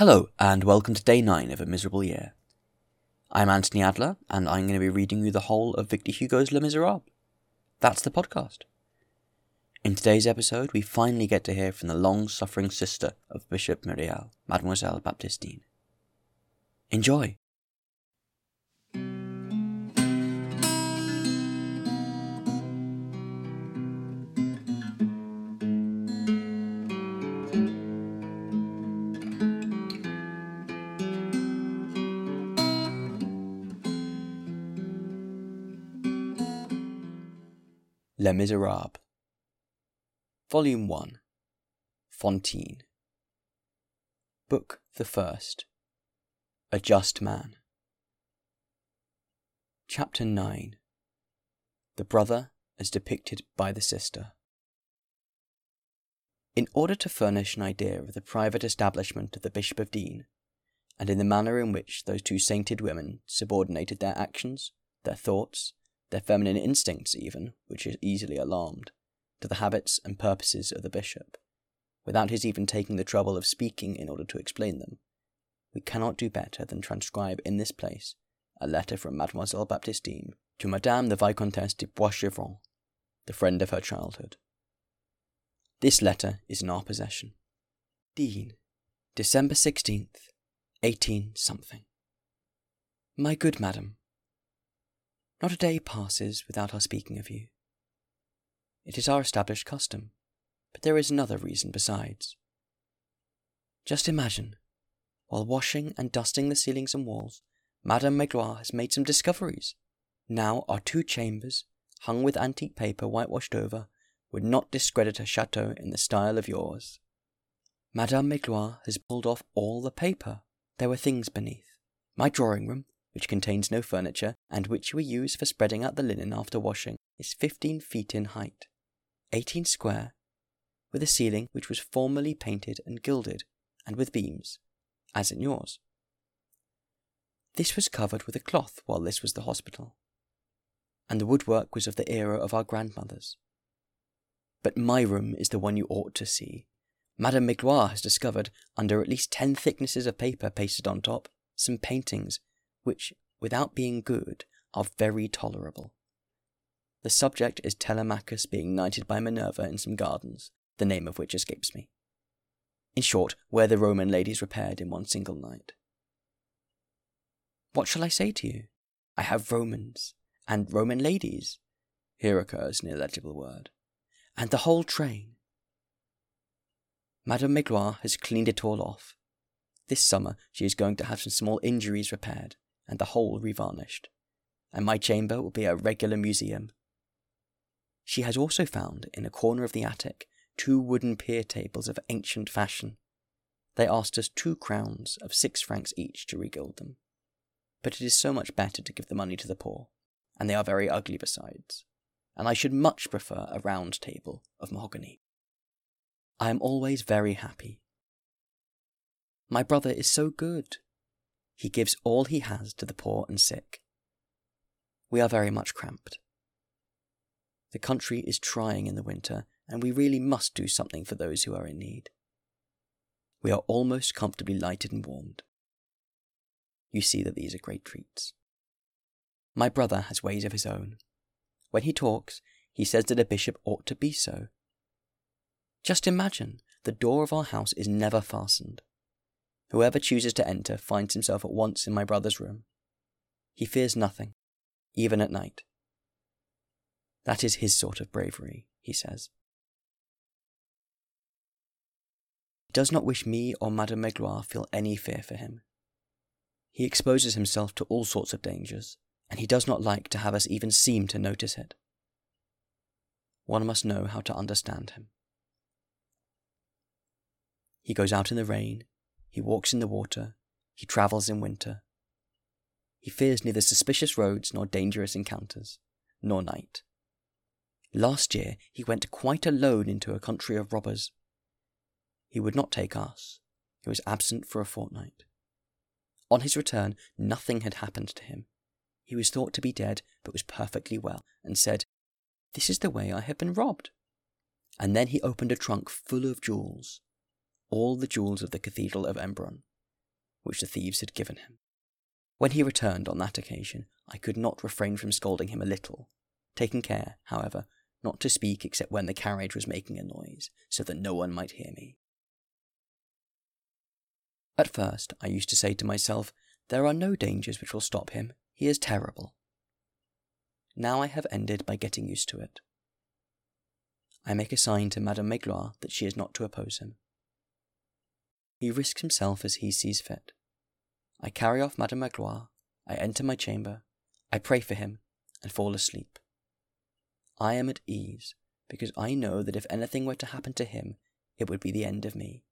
Hello, and welcome to day 9 of A Miserable Year. I'm Anthony Adler, and I'm going to be reading you the whole of Victor Hugo's Les Miserables. That's the podcast. In today's episode, we finally get to hear from the long suffering sister of Bishop Myriel, Mademoiselle Baptistine. Enjoy! Les Miserables. Volume 1 Fantine. Book the First A Just Man. Chapter 9 The Brother as depicted by the Sister. In order to furnish an idea of the private establishment of the Bishop of Digne, and in the manner in which those two sainted women subordinated their actions, their thoughts, their feminine instincts even, which is easily alarmed, to the habits and purposes of the bishop, without his even taking the trouble of speaking in order to explain them, we cannot do better than transcribe in this place a letter from Mademoiselle Baptistine to Madame the Vicomtesse de Boischevron, the friend of her childhood. This letter is in our possession. Digne, December 16th, 18 something. My good madam, not a day passes without our speaking of you. It is our established custom, but there is another reason besides. Just imagine, while washing and dusting the ceilings and walls, Madame Magloire has made some discoveries. Now our two chambers, hung with antique paper whitewashed over, would not discredit a chateau in the style of yours. Madame Magloire has pulled off all the paper. There were things beneath. My drawing room, which contains no furniture and which we use for spreading out the linen after washing, is 15 feet in height, 18 square, with a ceiling which was formerly painted and gilded, and with beams, as in yours. This was covered with a cloth while this was the hospital, and the woodwork was of the era of our grandmothers. But my room is the one you ought to see. Madame Magloire has discovered, under at least ten thicknesses of paper pasted on top, some paintings which, without being good, are very tolerable. The subject is Telemachus being knighted by Minerva in some gardens, the name of which escapes me. In short, where the Roman ladies repaired in one single night. What shall I say to you? I have Romans, and Roman ladies. Here occurs an illegible word. And the whole train. Madame Magloire has cleaned it all off. This summer she is going to have some small injuries repaired, and the whole revarnished, and my chamber will be a regular museum. She has also found, in a corner of the attic, two wooden pier tables of ancient fashion. They asked us two crowns of six francs each to regild them. But it is so much better to give the money to the poor, and they are very ugly besides, and I should much prefer a round table of mahogany. I am always very happy. My brother is so good. He gives all he has to the poor and sick. We are very much cramped. The country is trying in the winter, and we really must do something for those who are in need. We are almost comfortably lighted and warmed. You see that these are great treats. My brother has ways of his own. When he talks, he says that a bishop ought to be so. Just imagine, the door of our house is never fastened. Whoever chooses to enter finds himself at once in my brother's room. He fears nothing, even at night. That is his sort of bravery, he says. He does not wish me or Madame Magloire feel any fear for him. He exposes himself to all sorts of dangers, and he does not like to have us even seem to notice it. One must know how to understand him. He goes out in the rain, he walks in the water. He travels in winter. He fears neither suspicious roads nor dangerous encounters, nor night. Last year he went quite alone into a country of robbers. He would not take us. He was absent for a fortnight. On his return, nothing had happened to him. He was thought to be dead, but was perfectly well, and said, This is the way I have been robbed. And then he opened a trunk full of jewels all the jewels of the Cathedral of Embrun, which the thieves had given him. When he returned on that occasion, I could not refrain from scolding him a little, taking care, however, not to speak except when the carriage was making a noise, so that no one might hear me. At first, I used to say to myself, There are no dangers which will stop him. He is terrible. Now I have ended by getting used to it. I make a sign to Madame Magloire that she is not to oppose him. He risks himself as he sees fit. I carry off Madame Magloire, I enter my chamber, I pray for him, and fall asleep. I am at ease, because I know that if anything were to happen to him, it would be the end of me.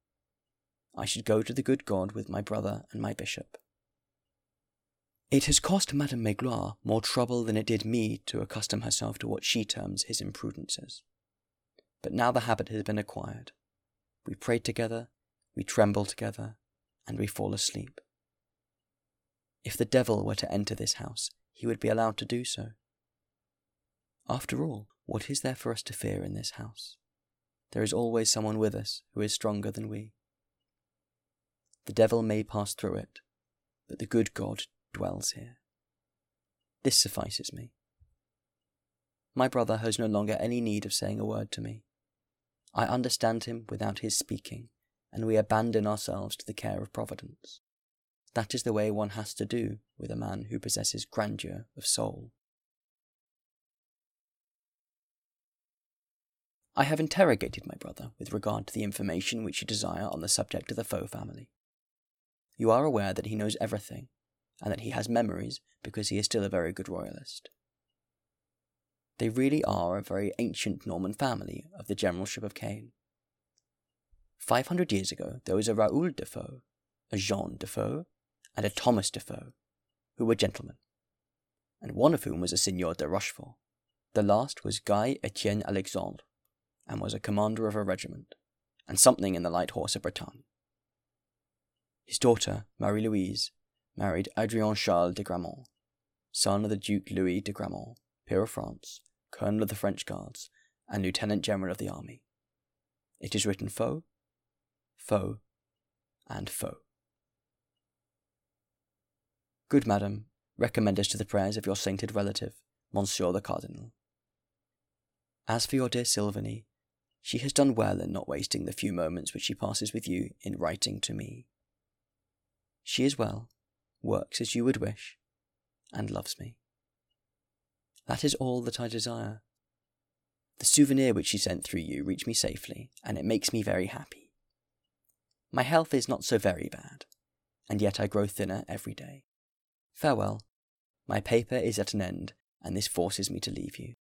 I should go to the good God with my brother and my bishop. It has cost Madame Magloire more trouble than it did me to accustom herself to what she terms his imprudences. But now the habit has been acquired. We pray together, we tremble together, and we fall asleep. If the devil were to enter this house, he would be allowed to do so. After all, what is there for us to fear in this house? There is always someone with us who is stronger than we. The devil may pass through it, but the good God dwells here. This suffices me. My brother has no longer any need of saying a word to me. I understand him without his speaking, and we abandon ourselves to the care of Providence. That is the way one has to do with a man who possesses grandeur of soul. I have interrogated my brother with regard to the information which you desire on the subject of the Faux family. You are aware that he knows everything, and that he has memories because he is still a very good royalist. They really are a very ancient Norman family of the generalship of Caen. Five hundred years ago, there was a Raoul de Faux, a Jean de Faux, and a Thomas de Faux, who were gentlemen, and one of whom was a Seigneur de Rochefort. The last was Guy Etienne Alexandre, and was a commander of a regiment, and something in the light horse of Bretagne. His daughter, Marie Louise, married Adrien Charles de Gramont, son of the Duke Louis de Gramont, peer of France, colonel of the French Guards, and lieutenant general of the army. It is written faux, faux, and faux. Good madam, recommend us to the prayers of your sainted relative, Monsieur the Cardinal. As for your dear Sylvanie, she has done well in not wasting the few moments which she passes with you in writing to me. She is well, works as you would wish, and loves me. That is all that I desire. The souvenir which she sent through you reached me safely, and it makes me very happy. My health is not so very bad, and yet I grow thinner every day. Farewell. My paper is at an end, and this forces me to leave you.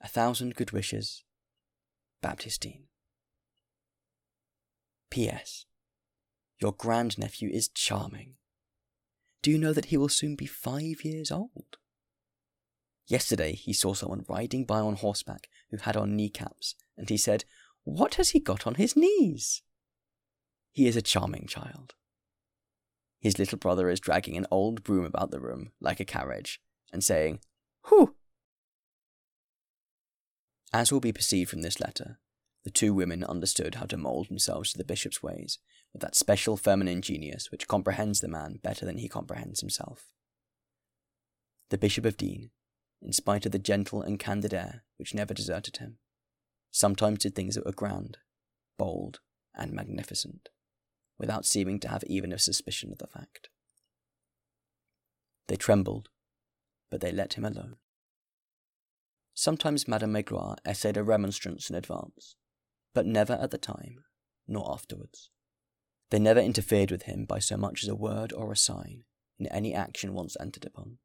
A thousand good wishes. Baptistine. P.S. Your grandnephew is charming. Do you know that he will soon be five years old? Yesterday he saw someone riding by on horseback who had on kneecaps, and he said, What has he got on his knees? He is a charming child. His little brother is dragging an old broom about the room like a carriage, and saying, Whew! As will be perceived from this letter, the two women understood how to mould themselves to the bishop's ways, with that special feminine genius which comprehends the man better than he comprehends himself. The Bishop of Digne, in spite of the gentle and candid air which never deserted him, sometimes did things that were grand, bold, and magnificent, without seeming to have even a suspicion of the fact. They trembled, but they let him alone. Sometimes Madame Magloire essayed a remonstrance in advance, but never at the time, nor afterwards. They never interfered with him by so much as a word or a sign in any action once entered upon.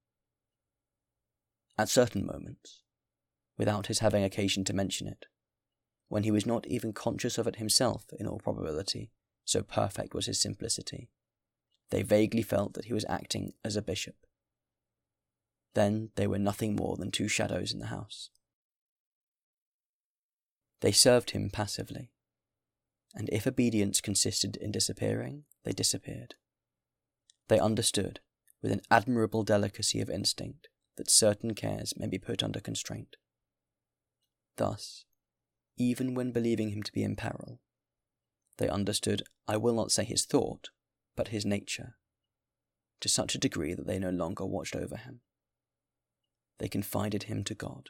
At certain moments, without his having occasion to mention it, when he was not even conscious of it himself in all probability, so perfect was his simplicity, they vaguely felt that he was acting as a bishop. Then they were nothing more than two shadows in the house. They served him passively, and if obedience consisted in disappearing, they disappeared. They understood, with an admirable delicacy of instinct, that certain cares may be put under constraint. Thus, even when believing him to be in peril, they understood, I will not say his thought, but his nature, to such a degree that they no longer watched over him. They confided him to God.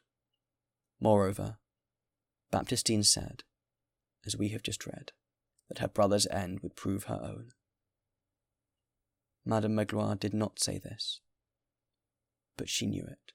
Moreover, Baptistine said, as we have just read, that her brother's end would prove her own. Madame Magloire did not say this, but she knew it.